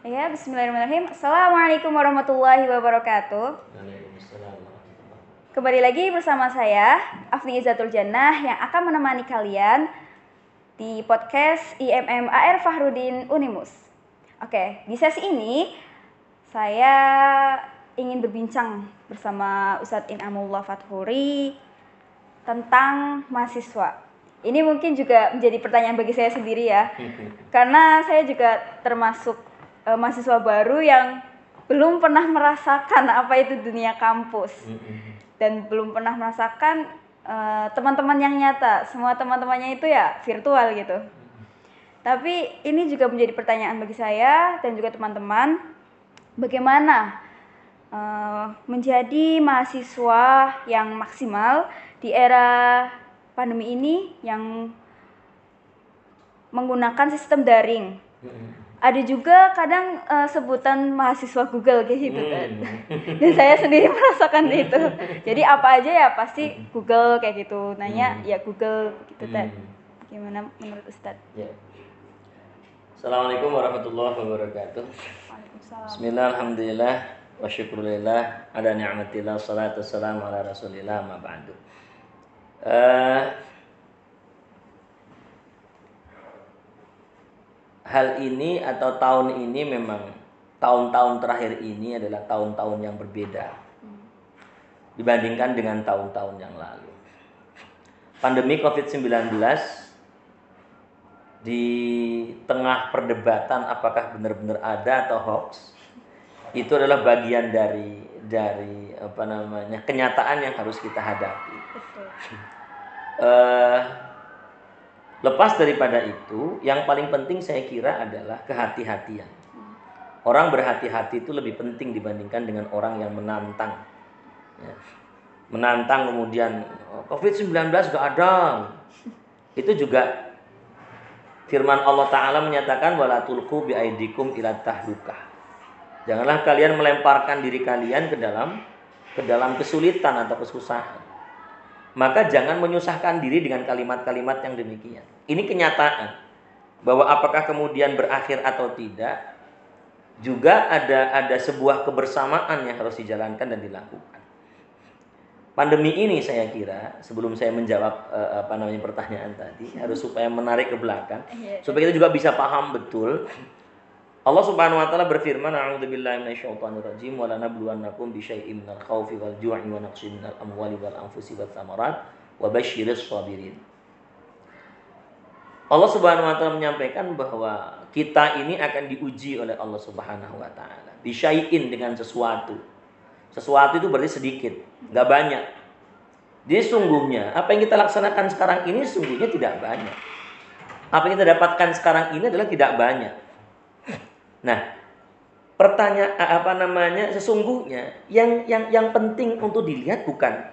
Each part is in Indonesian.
Ya, bismillahirrahmanirrahim. Assalamualaikum warahmatullahi wabarakatuh. Kembali lagi bersama saya, Afni Izzatul Jannah yang akan menemani kalian di podcast IMM AR Fahrudin Unimus. Oke, di sesi ini saya ingin berbincang bersama Ustadz Inamullah Fathuri tentang mahasiswa. Ini mungkin juga menjadi pertanyaan bagi saya sendiri ya. Karena saya juga termasuk eh, mahasiswa baru yang belum pernah merasakan apa itu dunia kampus dan belum pernah merasakan eh, teman-teman yang nyata. Semua teman-temannya itu ya virtual gitu. Tapi ini juga menjadi pertanyaan bagi saya dan juga teman-teman, bagaimana eh, menjadi mahasiswa yang maksimal di era pandemi ini yang menggunakan sistem daring. Ada juga kadang eh, sebutan mahasiswa Google kayak gitu kan. Dan saya sendiri merasakan itu. Jadi apa aja ya pasti Google kayak gitu. Nanya ya Google gitu kan. Gimana menurut Ustadz? Ya. Assalamualaikum warahmatullahi wabarakatuh. Bismillah, alhamdulillah, wa syukurillah, ada ni'matillah, salatu salam ala rasulillah, ma ba'du. Eh, hal ini atau tahun ini memang tahun-tahun terakhir ini adalah tahun-tahun yang berbeda dibandingkan dengan tahun-tahun yang lalu. Pandemi COVID-19 di tengah perdebatan apakah benar-benar ada atau hoax itu adalah bagian dari dari apa namanya kenyataan yang harus kita hadapi. Betul. Eh, lepas daripada itu, yang paling penting saya kira adalah kehati-hatian. Orang berhati-hati itu lebih penting dibandingkan dengan orang yang menantang. Ya. Menantang kemudian oh, COVID-19 gak ada. Itu juga firman Allah Ta'ala menyatakan wala tulku biaidikum ila tahlukah. Janganlah kalian melemparkan diri kalian ke dalam ke dalam kesulitan atau kesusahan. Maka jangan menyusahkan diri dengan kalimat-kalimat yang demikian. Ini kenyataan bahwa apakah kemudian berakhir atau tidak juga ada ada sebuah kebersamaan yang harus dijalankan dan dilakukan. Pandemi ini saya kira sebelum saya menjawab eh, apa namanya pertanyaan tadi harus supaya menarik ke belakang Iya. supaya kita juga bisa paham betul Allah Subhanahu wa taala berfirman, "A'udzubillahi minasyaitonir rajim wa lanabluwannakum bisyai'im minal khaufi wal ju'i wa naqsin minal amwali wal anfusi wat thamarat wa basyiris sabirin." Allah Subhanahu wa taala menyampaikan bahwa kita ini akan diuji oleh Allah Subhanahu wa taala. Bisyai'in dengan sesuatu. Sesuatu itu berarti sedikit, nggak banyak. Jadi sungguhnya apa yang kita laksanakan sekarang ini sungguhnya tidak banyak. Apa yang kita dapatkan sekarang ini adalah tidak banyak. Nah, pertanyaan apa namanya sesungguhnya yang yang yang penting untuk dilihat bukan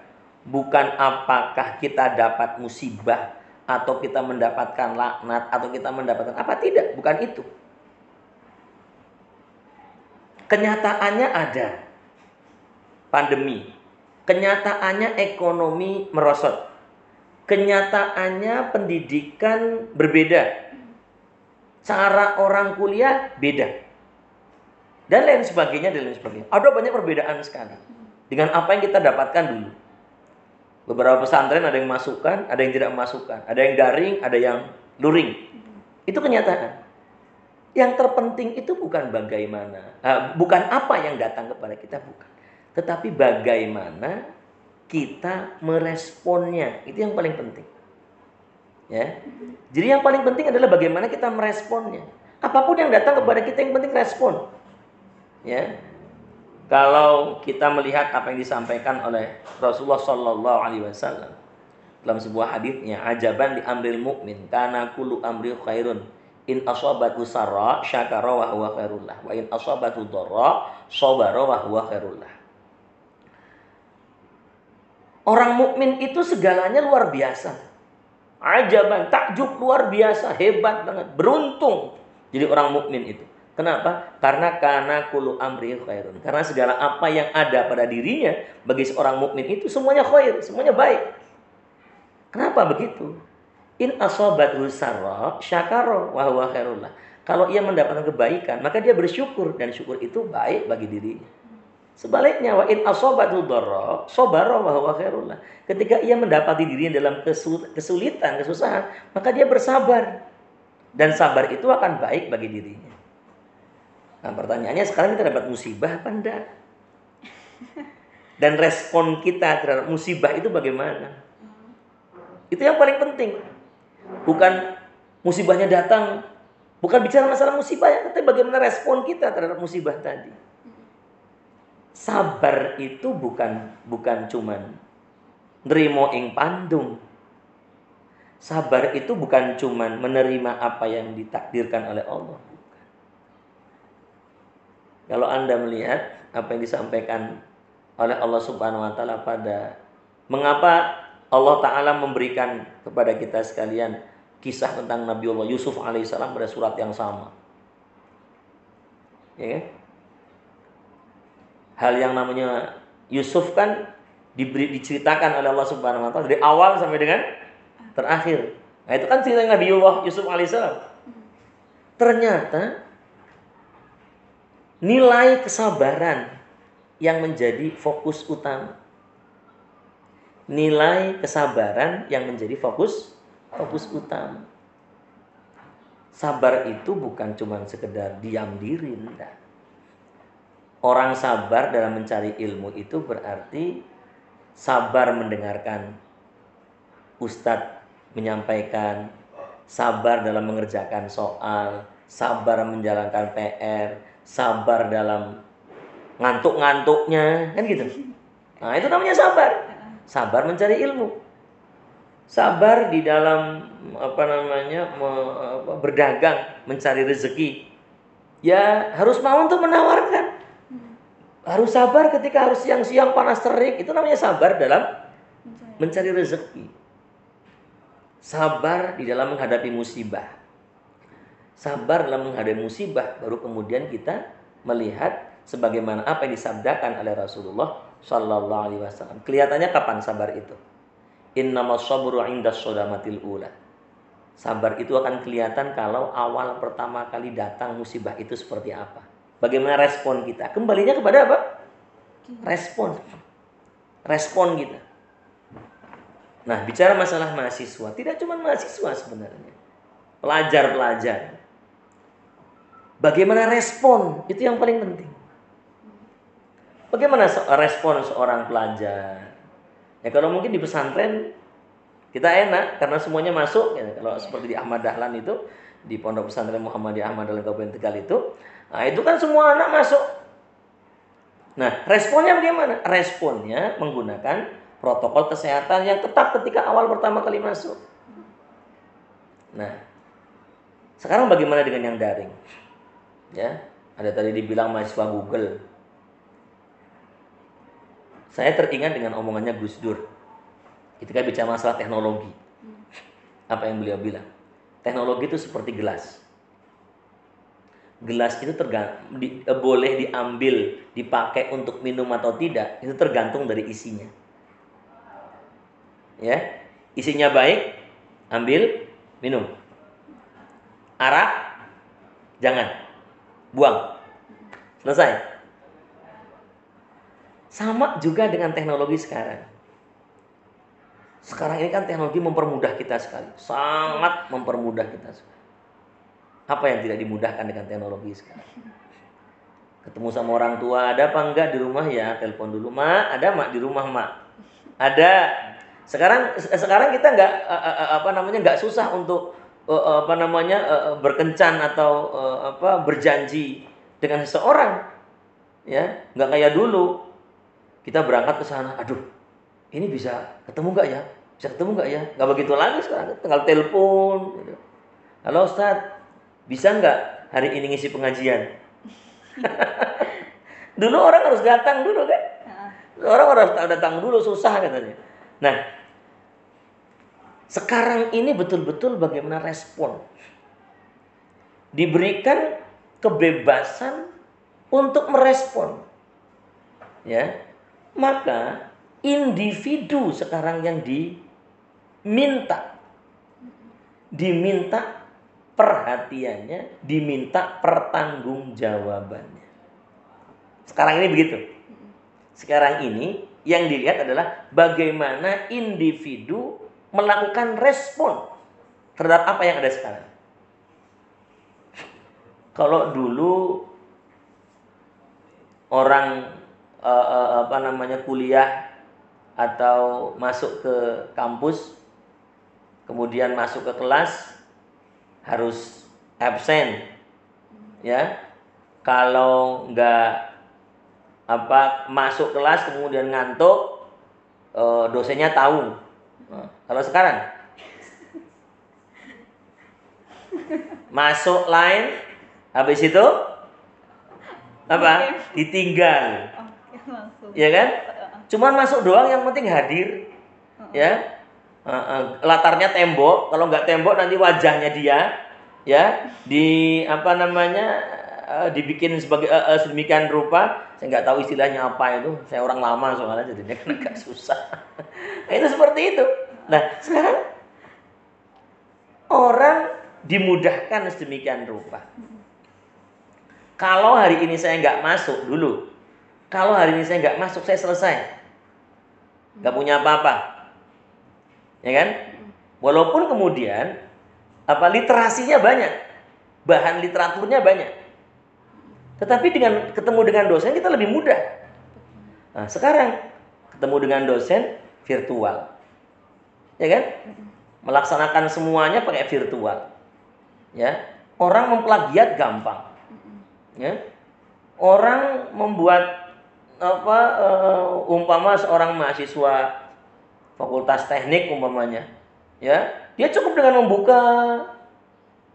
bukan apakah kita dapat musibah atau kita mendapatkan laknat atau kita mendapatkan apa tidak, bukan itu. Kenyataannya ada pandemi. Kenyataannya ekonomi merosot. Kenyataannya pendidikan berbeda cara orang kuliah beda. Dan lain sebagainya dan lain sebagainya. Ada banyak perbedaan sekali dengan apa yang kita dapatkan dulu. Beberapa pesantren ada yang masukkan ada yang tidak masukkan. Ada yang daring ada yang luring. Itu kenyataan. Yang terpenting itu bukan bagaimana eh, bukan apa yang datang kepada kita bukan. Tetapi bagaimana kita meresponnya. Itu yang paling penting Ya. Jadi yang paling penting adalah bagaimana kita meresponnya. Apa pun yang datang kepada kita yang penting respon. Ya. Kalau kita melihat apa yang disampaikan oleh Rasulullah Shallallahu Alaihi Wasallam dalam sebuah hadisnya, ajaban di amril mukmin karena kulu amri khairun in asabatu sarra syakara wa huwa khairullah wa in asabatu dharra sabara wa huwa khairullah. Orang mukmin itu segalanya luar biasa ajaban, takjub luar biasa, hebat banget, beruntung jadi orang mukmin itu. Kenapa? Karena karena kulu amri khairun. Karena segala apa yang ada pada dirinya bagi seorang mukmin itu semuanya khair, semuanya baik. Kenapa begitu? In asobathu sarra syakara wa huwa khairullah. kalau ia mendapatkan kebaikan, maka dia bersyukur dan syukur itu baik bagi dirinya. Sebaliknya wa in asobatu dharra sabara wa huwa khairul Ketika ia mendapati dirinya dalam kesulitan, kesusahan, maka dia bersabar. Dan sabar itu akan baik bagi dirinya. Nah, pertanyaannya sekarang kita dapat musibah apa enggak? Dan respon kita terhadap musibah itu bagaimana? Itu yang paling penting. Bukan musibahnya datang Bukan bicara masalah musibah tapi bagaimana respon kita terhadap musibah tadi. Sabar itu bukan bukan cuman nerimo ing pandung. Sabar itu bukan cuman menerima apa yang ditakdirkan oleh Allah. Kalau Anda melihat apa yang disampaikan oleh Allah Subhanahu wa taala pada mengapa Allah taala memberikan kepada kita sekalian kisah tentang Nabi Allah Yusuf alaihissalam pada surat yang sama. Ya kan? Hal yang namanya Yusuf kan diberi, diceritakan oleh Allah Subhanahu wa taala dari awal sampai dengan terakhir. Nah, itu kan cerita Nabi Allah Yusuf alaihissalam. Ternyata nilai kesabaran yang menjadi fokus utama. Nilai kesabaran yang menjadi fokus fokus utama. Sabar itu bukan cuma sekedar diam diri, enggak. Orang sabar dalam mencari ilmu itu berarti sabar mendengarkan ustadz menyampaikan, sabar dalam mengerjakan soal, sabar menjalankan PR, sabar dalam ngantuk-ngantuknya, kan gitu. Nah, itu namanya sabar. Sabar mencari ilmu sabar di dalam apa namanya me, apa, berdagang mencari rezeki ya harus mau untuk menawarkan harus sabar ketika harus siang-siang panas terik. Itu namanya sabar dalam mencari. rezeki. Sabar di dalam menghadapi musibah. Sabar dalam menghadapi musibah baru kemudian kita melihat sebagaimana apa yang disabdakan oleh Rasulullah Shallallahu Alaihi Wasallam. Kelihatannya kapan sabar itu? Innama sabru inda sodamatil ula. Sabar itu akan kelihatan kalau awal pertama kali datang musibah itu seperti apa. Bagaimana respon kita? Kembalinya kepada apa? Respon. Respon kita. Nah, bicara masalah mahasiswa, tidak cuma mahasiswa sebenarnya. Pelajar-pelajar. Bagaimana respon? Itu yang paling penting. Bagaimana respon seorang pelajar? Ya kalau mungkin di pesantren kita enak karena semuanya masuk ya. Kalau seperti di Ahmad Dahlan itu di Pondok Pesantren Muhammadiyah Ahmad Dahlan Kabupaten Tegal itu, nah itu kan semua anak masuk. Nah, responnya bagaimana? Responnya menggunakan protokol kesehatan yang ketat ketika awal pertama kali masuk. Nah, sekarang bagaimana dengan yang daring? Ya, ada tadi dibilang mahasiswa Google saya teringat dengan omongannya Gus Dur ketika bicara masalah teknologi. Apa yang beliau bilang? Teknologi itu seperti gelas. Gelas itu tergantung di, eh, boleh diambil, dipakai untuk minum atau tidak, itu tergantung dari isinya. Ya, isinya baik, ambil, minum. Arak, jangan, buang. Selesai. Sama juga dengan teknologi sekarang. Sekarang ini kan teknologi mempermudah kita sekali. Sangat mempermudah kita sekali. Apa yang tidak dimudahkan dengan teknologi sekarang? Ketemu sama orang tua, ada apa enggak di rumah ya? Telepon dulu, Ma, ada mak di rumah, Mak. Ada. Sekarang sekarang kita enggak eh, eh, eh, apa namanya enggak susah untuk apa namanya berkencan atau apa berjanji dengan seseorang. Ya, enggak kayak dulu kita berangkat ke sana, aduh, ini bisa ketemu nggak ya? Bisa ketemu nggak ya? Nggak begitu lagi sekarang, tinggal telepon. Gitu. Halo Ustaz, bisa nggak hari ini ngisi pengajian? dulu orang harus datang dulu kan? Orang harus datang dulu susah katanya. Nah, sekarang ini betul-betul bagaimana respon. Diberikan kebebasan untuk merespon. Ya, maka individu sekarang yang diminta diminta perhatiannya, diminta pertanggungjawabannya. Sekarang ini begitu. Sekarang ini yang dilihat adalah bagaimana individu melakukan respon terhadap apa yang ada sekarang. Kalau dulu orang uh, uh, apa namanya kuliah atau masuk ke kampus, kemudian masuk ke kelas harus absen, ya. Kalau nggak apa masuk kelas kemudian ngantuk uh, dosennya tahu. Nah, kalau sekarang? Masuk lain habis itu? Apa? Ditinggal. Ya kan? Cuman masuk doang yang penting hadir ya uh, latarnya tembok. Kalau nggak tembok nanti wajahnya dia ya di apa namanya uh, dibikin sebagai uh, uh, sedemikian rupa. Saya nggak tahu istilahnya apa itu. Saya orang lama soalnya jadinya kan agak susah. Nah, itu seperti itu. Nah sekarang orang dimudahkan sedemikian rupa. Kalau hari ini saya nggak masuk dulu kalau hari ini saya nggak masuk saya selesai. Nggak punya apa-apa ya kan walaupun kemudian apa literasinya banyak bahan literaturnya banyak tetapi dengan ketemu dengan dosen kita lebih mudah. Nah, sekarang ketemu dengan dosen virtual. Ya kan? Melaksanakan semuanya pakai virtual. Ya. Orang memplagiat gampang. Ya. Orang membuat apa uh, umpama seorang mahasiswa fakultas teknik umpamanya ya dia cukup dengan membuka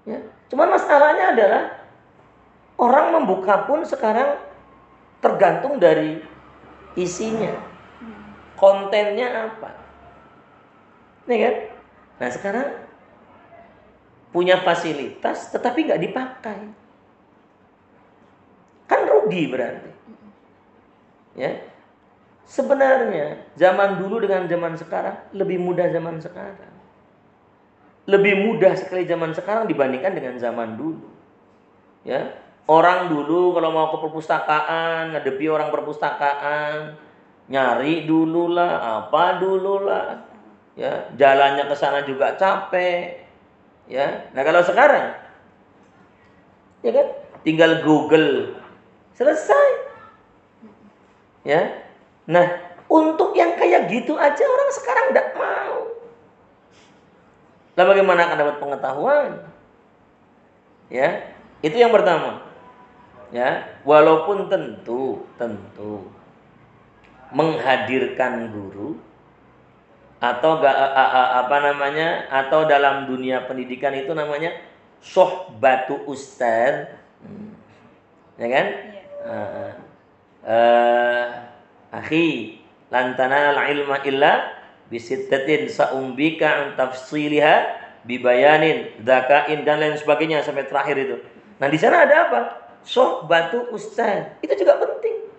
ya cuman masalahnya adalah Orang membuka pun sekarang tergantung dari isinya. Kontennya apa. Nih kan? Nah sekarang punya fasilitas tetapi nggak dipakai. Kan rugi berarti. Ya. Sebenarnya zaman dulu dengan zaman sekarang lebih mudah zaman sekarang. Lebih mudah sekali zaman sekarang dibandingkan dengan zaman dulu. Ya, Orang dulu kalau mau ke perpustakaan, ngadepi orang perpustakaan, nyari dulu lah, apa dulu lah. Ya, jalannya ke sana juga capek. Ya. Nah, kalau sekarang ya kan tinggal Google selesai. Ya. Nah, untuk yang kayak gitu aja orang sekarang tidak mau. Lah bagaimana akan dapat pengetahuan? Ya, itu yang pertama ya walaupun tentu tentu menghadirkan guru atau gak, apa namanya atau dalam dunia pendidikan itu namanya sohbatu ustad hmm. ya kan ya. Uh, uh, akhi lantana al ilma illa bisittatin saumbika an tafsiliha bibayanin zakain dan lain sebagainya sampai terakhir itu nah di sana ada apa batu ustaz. Itu juga penting.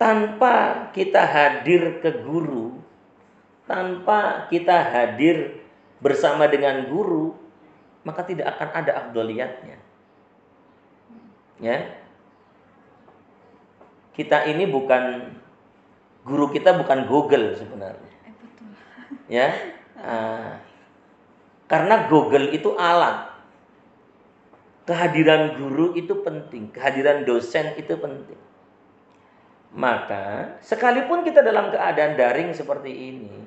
Tanpa kita hadir ke guru, tanpa kita hadir bersama dengan guru, maka tidak akan ada afdoliyatnya. Ya. Kita ini bukan guru kita bukan Google sebenarnya. Eh, ya. Uh, karena Google itu alat Kehadiran guru itu penting, kehadiran dosen itu penting. Maka sekalipun kita dalam keadaan daring seperti ini,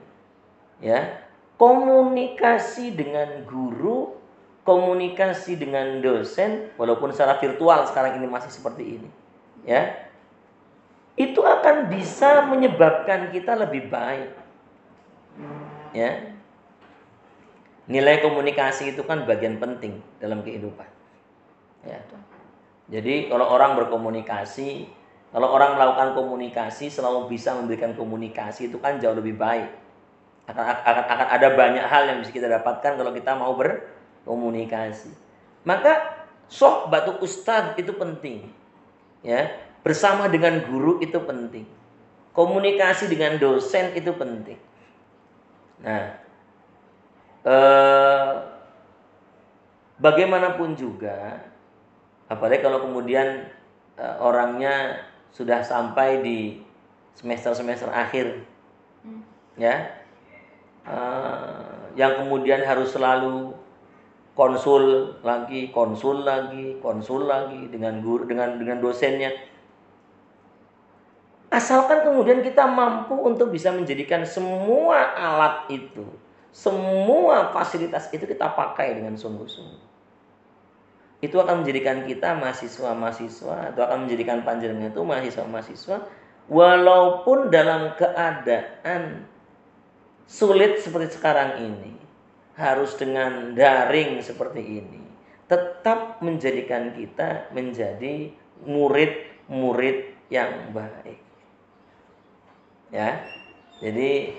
ya, komunikasi dengan guru, komunikasi dengan dosen walaupun secara virtual sekarang ini masih seperti ini, ya. Itu akan bisa menyebabkan kita lebih baik. Ya. Nilai komunikasi itu kan bagian penting dalam kehidupan. Ya. Jadi kalau orang berkomunikasi, kalau orang melakukan komunikasi selalu bisa memberikan komunikasi itu kan jauh lebih baik. Akan, akan, akan ada banyak hal yang bisa kita dapatkan kalau kita mau berkomunikasi. Maka sok batu ustadz itu penting. Ya, bersama dengan guru itu penting. Komunikasi dengan dosen itu penting. Nah, eh, bagaimanapun juga apalagi kalau kemudian uh, orangnya sudah sampai di semester-semester akhir hmm. ya uh, yang kemudian harus selalu konsul lagi konsul lagi konsul lagi dengan guru dengan dengan dosennya asalkan kemudian kita mampu untuk bisa menjadikan semua alat itu semua fasilitas itu kita pakai dengan sungguh-sungguh. Itu akan menjadikan kita mahasiswa-mahasiswa, atau akan menjadikan panjenengan itu mahasiswa-mahasiswa walaupun dalam keadaan sulit seperti sekarang ini, harus dengan daring seperti ini, tetap menjadikan kita menjadi murid-murid yang baik. Ya. Jadi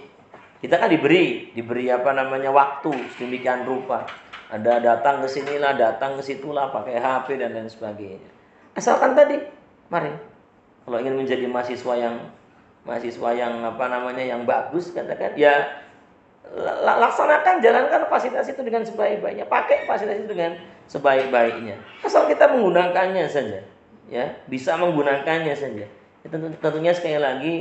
kita kan diberi, diberi apa namanya waktu sedemikian rupa. Ada datang ke sinilah, datang ke situlah pakai HP dan lain sebagainya. Asalkan tadi, mari kalau ingin menjadi mahasiswa yang mahasiswa yang apa namanya yang bagus katakan ya laksanakan jalankan fasilitas itu dengan sebaik-baiknya pakai fasilitas itu dengan sebaik-baiknya asal kita menggunakannya saja ya bisa menggunakannya saja tentunya sekali lagi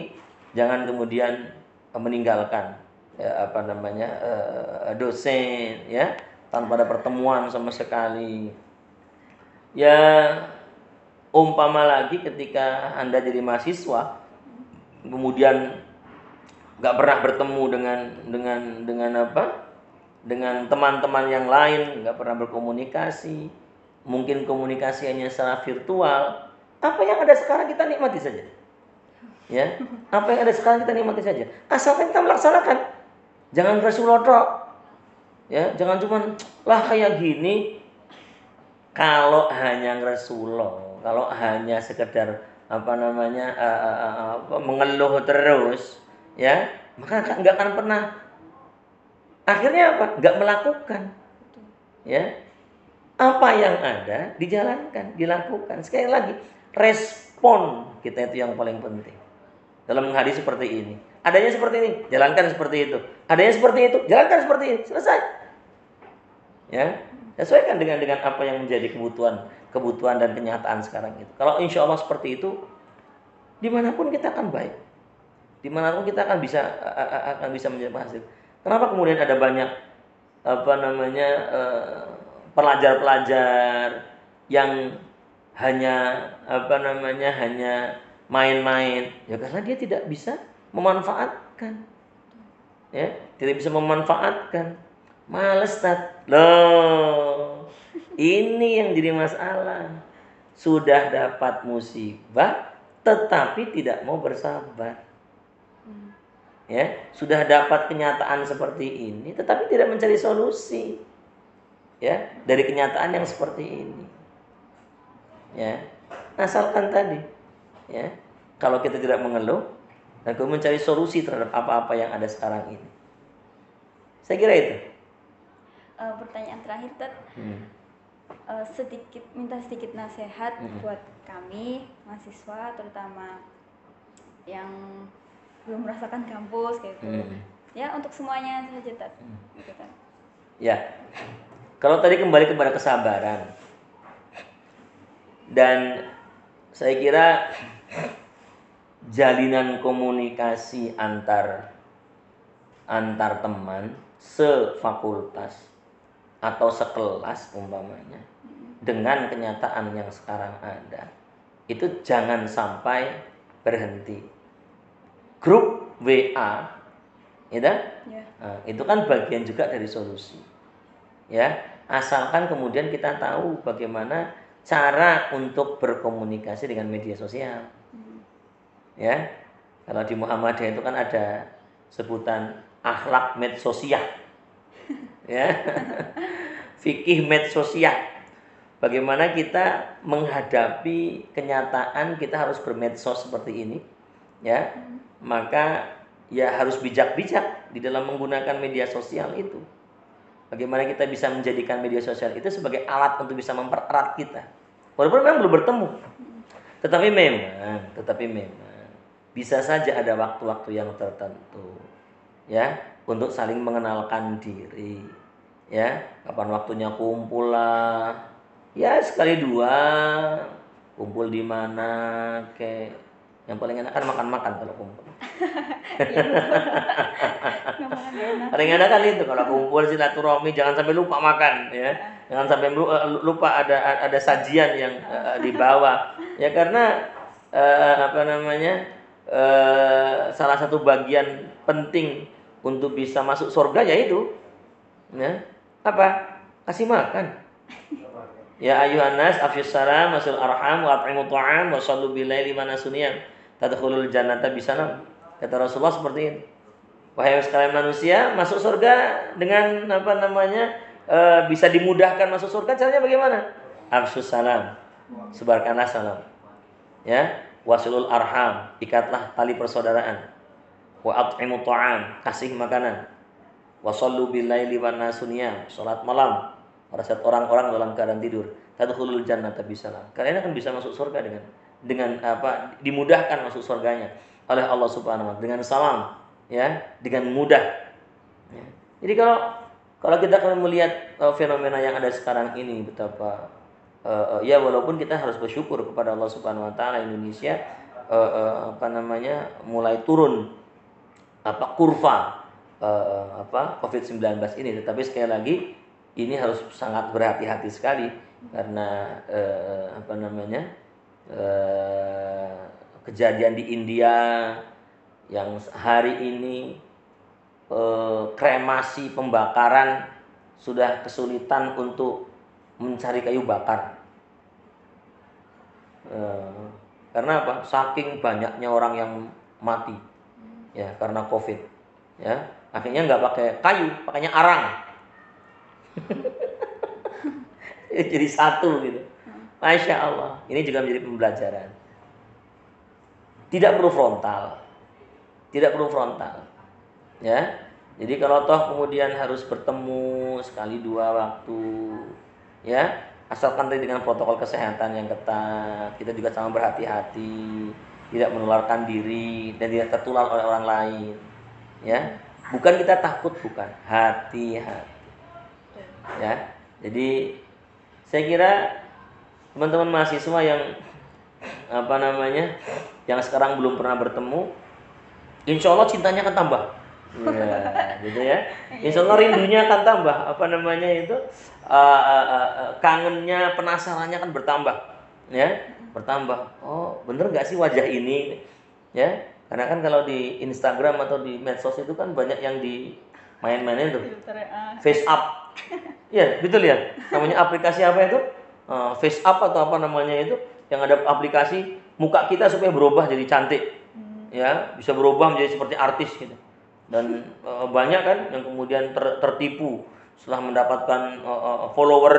jangan kemudian meninggalkan ya, apa namanya uh, dosen ya tanpa ada pertemuan sama sekali. Ya umpama lagi ketika anda jadi mahasiswa kemudian nggak pernah bertemu dengan dengan dengan apa dengan teman-teman yang lain nggak pernah berkomunikasi mungkin komunikasi hanya secara virtual apa yang ada sekarang kita nikmati saja ya apa yang ada sekarang kita nikmati saja asalkan kita melaksanakan Jangan tok. Ya, jangan cuman lah kayak gini. Kalau hanya ngeresulo, kalau hanya sekedar apa namanya uh, uh, uh, mengeluh terus, ya maka nggak akan pernah. Akhirnya apa? Nggak melakukan. Ya, apa yang ada dijalankan, dilakukan. Sekali lagi, respon kita itu yang paling penting dalam hadis seperti ini. Adanya seperti ini, jalankan seperti itu. Adanya seperti itu, jalankan seperti ini. Selesai. Ya, sesuaikan dengan dengan apa yang menjadi kebutuhan kebutuhan dan kenyataan sekarang itu. Kalau insya Allah seperti itu, di mana pun kita akan baik, di mana pun kita akan bisa akan bisa menjadi hasil. Kenapa kemudian ada banyak apa namanya eh, pelajar-pelajar yang hanya apa namanya hanya main-main. Ya karena dia tidak bisa memanfaatkan. Ya tidak bisa memanfaatkan. Males tat. Loh ini yang jadi masalah. Sudah dapat musibah tetapi tidak mau bersabar. Ya sudah dapat kenyataan seperti ini tetapi tidak mencari solusi. Ya dari kenyataan yang seperti ini. Ya asalkan tadi ya kalau kita tidak mengeluh dan kemudian mencari solusi terhadap apa-apa yang ada sekarang ini. Saya kira itu. Uh, pertanyaan terakhir, Ted. Hmm. Uh, sedikit minta sedikit nasihat hmm. buat kami mahasiswa terutama yang belum merasakan kampus kayak gitu. Hmm. Ya, untuk semuanya saja, Ted. Hmm. Gitu, Ted. Ya. Kalau tadi kembali kepada kesabaran dan saya kira jalinan komunikasi antar antar teman sefakultas atau sekelas umpamanya dengan kenyataan yang sekarang ada itu jangan sampai berhenti. Grup WA ya, ya. Nah, itu kan bagian juga dari solusi ya. Asalkan kemudian kita tahu bagaimana cara untuk berkomunikasi dengan media sosial. Ya kalau di Muhammadiyah itu kan ada sebutan akhlak medsosial ya fikih medsosial bagaimana kita menghadapi kenyataan kita harus bermedsos seperti ini ya? Maka ya harus bijak-bijak di dalam menggunakan media sosial itu bagaimana kita bisa menjadikan media sosial itu sebagai alat untuk bisa mempererat kita? Walaupun memang belum bertemu. Tetapi memang tetapi memang bisa saja ada waktu-waktu yang tertentu ya untuk saling mengenalkan diri ya. Kapan waktunya kumpul lah ya sekali dua kumpul di mana kayak yang paling enak kan makan-makan kalau kumpul. Paling enak kan itu kalau kumpul silaturahmi jangan sampai lupa makan ya. Jangan sampai eh, lupa ada ada sajian yang uh, dibawa. Ya karena uh, apa namanya uh, salah satu bagian penting untuk bisa masuk surga yaitu ya. Apa? Kasih makan. Ya ayuhan nas afyus salam masul arham wa at'imu ta'am wa sallu bilaili tadkhulul jannata bisalam kata Rasulullah seperti ini wahai sekalian manusia masuk surga dengan apa namanya e, bisa dimudahkan masuk surga caranya bagaimana? Afsus salam. Sebarkanlah salam. Ya. Wasilul arham. Ikatlah tali persaudaraan. Wa at'imu ta'am. Kasih makanan. Wasallu billaili wan nasuniyam. Salat malam. Pada saat orang-orang dalam keadaan tidur. Tadkhulul jannata bisalam kalian akan bisa masuk surga dengan dengan apa dimudahkan masuk surganya oleh Allah Subhanahu wa taala dengan salam ya dengan mudah ya. jadi kalau kalau kita akan melihat uh, fenomena yang ada sekarang ini betapa uh, uh, ya walaupun kita harus bersyukur kepada Allah Subhanahu wa taala Indonesia uh, uh, apa namanya mulai turun apa kurva uh, apa COVID-19 ini. Tetapi sekali lagi ini harus sangat berhati-hati sekali karena uh, apa namanya uh, kejadian di India yang hari ini uh, kremasi pembakaran sudah kesulitan untuk mencari kayu bakar. Uh, karena apa? Saking banyaknya orang yang mati ya karena covid ya akhirnya nggak pakai kayu pakainya arang jadi satu gitu masya Allah. Ini juga menjadi pembelajaran. Tidak perlu frontal. Tidak perlu frontal. Ya. Jadi kalau toh kemudian harus bertemu sekali dua waktu ya. Asalkan dengan protokol kesehatan yang ketat kita juga sama berhati-hati tidak menularkan diri dan tidak tertular oleh orang lain. Ya, bukan kita takut, bukan. Hati-hati. Ya, jadi saya kira teman-teman mahasiswa yang apa namanya, yang sekarang belum pernah bertemu, insya Allah cintanya akan tambah. Ya, gitu ya. Insya Allah rindunya akan tambah. Apa namanya itu? Uh, uh, uh, kangennya, penasarannya akan bertambah. Ya, bertambah oh bener nggak sih wajah ini ya karena kan kalau di Instagram atau di medsos itu kan banyak yang di main-mainin tuh ah. face up ya betul ya namanya aplikasi apa itu uh, face up atau apa namanya itu yang ada aplikasi muka kita supaya berubah jadi cantik hmm. ya bisa berubah menjadi seperti artis gitu dan uh, banyak kan yang kemudian ter, tertipu setelah mendapatkan uh, follower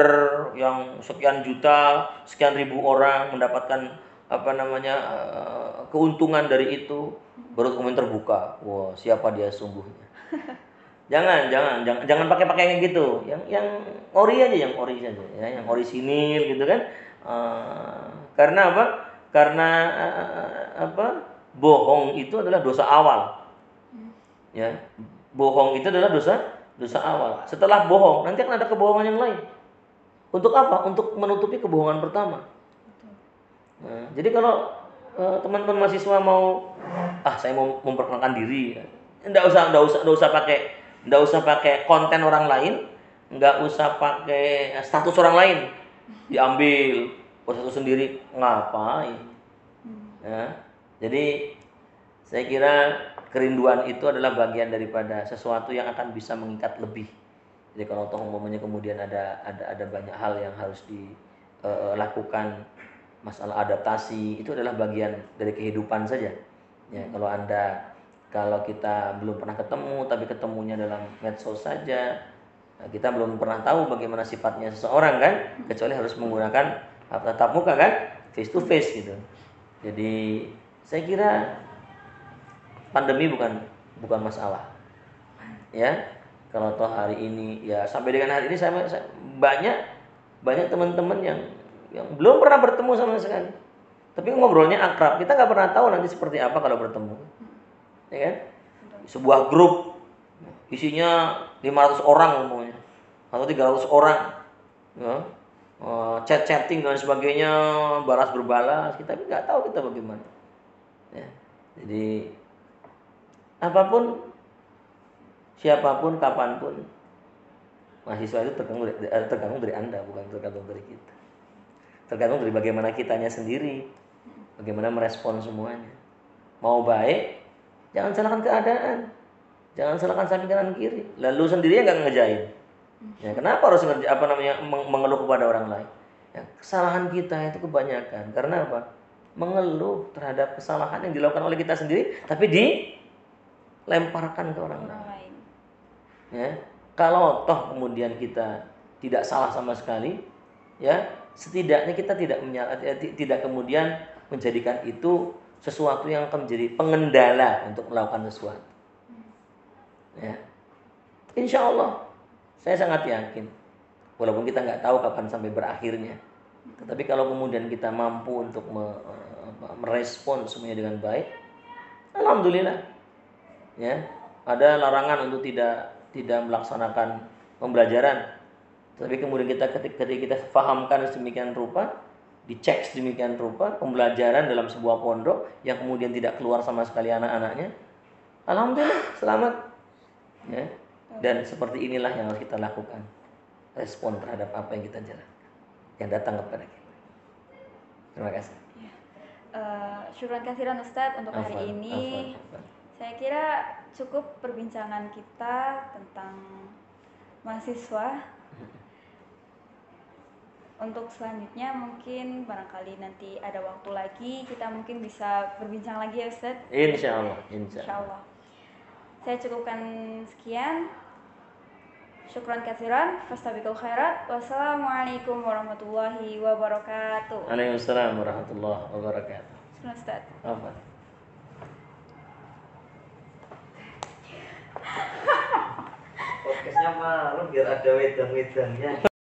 yang sekian juta, sekian ribu orang mendapatkan apa namanya uh, keuntungan dari itu baru kemudian terbuka. Wah, siapa dia sungguhnya? jangan, jangan, jangan, jangan pakai pakai kayak gitu. Yang yang ori aja, yang ori saja, ya, yang orisinil gitu kan. Uh, karena apa? Karena uh, apa? Bohong itu adalah dosa awal. Ya, bohong itu adalah dosa dosa awal. Setelah bohong, nanti akan ada kebohongan yang lain. Untuk apa? Untuk menutupi kebohongan pertama. Nah, jadi kalau uh, teman-teman mahasiswa mau ah saya mau memperkenalkan diri, enggak usah enggak usah enggak usah pakai enggak usah pakai konten orang lain, enggak usah pakai status orang lain. Diambil status sendiri ngapain? Ya. Jadi saya kira kerinduan itu adalah bagian daripada sesuatu yang akan bisa mengikat lebih. Jadi kalau toh umpamanya kemudian ada ada ada banyak hal yang harus dilakukan eh, masalah adaptasi itu adalah bagian dari kehidupan saja. Ya, kalau Anda kalau kita belum pernah ketemu tapi ketemunya dalam medsos saja, nah, kita belum pernah tahu bagaimana sifatnya seseorang kan, kecuali harus menggunakan tatap muka kan, face to face gitu. Jadi saya kira pandemi bukan bukan masalah. Ya, kalau toh hari ini ya sampai dengan hari ini saya, saya banyak banyak teman-teman yang yang belum pernah bertemu sama sekali. Tapi ngobrolnya akrab. Kita nggak pernah tahu nanti seperti apa kalau bertemu. Ya kan? Sebuah grup isinya 500 orang umumnya. atau 300 orang ya, uh, chat-chatting dan sebagainya balas berbalas kita nggak tahu kita bagaimana ya. jadi apa pun siapa pun kapan pun mahasiswa itu tergantung dari, eh, tergantung dari anda bukan tergantung dari kita tergantung dari bagaimana kitanya sendiri bagaimana merespon semuanya mau baik jangan salahkan keadaan. Jangan salahkan samping kanan kiri. Lalu sendiri nggak ngejain. Ya kenapa harus ngerja, apa namanya mengeluh kepada orang lain? Ya, kesalahan kita itu kebanyakan. Karena apa? Mengeluh terhadap kesalahan yang dilakukan oleh kita sendiri tapi dilemparkan ke orang, lain. Ya kalau toh kemudian kita tidak salah sama sekali ya setidaknya kita tidak tidak kemudian menjadikan itu sesuatu yang akan menjadi pengendala untuk melakukan sesuatu. Ya. Insya Allah, saya sangat yakin, walaupun kita nggak tahu kapan sampai berakhirnya, tetapi kalau kemudian kita mampu untuk merespon semuanya dengan baik, alhamdulillah. Ya, ada larangan untuk tidak tidak melaksanakan pembelajaran, tapi kemudian kita ketika kita fahamkan sedemikian rupa, dicek sedemikian rupa pembelajaran dalam sebuah pondok yang kemudian tidak keluar sama sekali anak-anaknya. Alhamdulillah selamat. Ya. Dan seperti inilah yang harus kita lakukan. Respon terhadap apa yang kita jalankan yang datang kepada kita. Terima kasih. Ya. uh, syukur kasihan Ustadz untuk afan, hari ini. afan, afan. saya kira cukup perbincangan kita tentang mahasiswa untuk selanjutnya mungkin barangkali nanti ada waktu lagi kita mungkin bisa berbincang lagi ya Ustaz. Insya Allah. Insya Allah. Insya Allah. Saya cukupkan sekian. Syukran kathiran. Fastabikul khairat. Wassalamualaikum warahmatullahi wabarakatuh. Waalaikumsalam warahmatullahi wabarakatuh. Selamat Ustaz. Apa? Podcastnya malu biar ada wedang-wedangnya.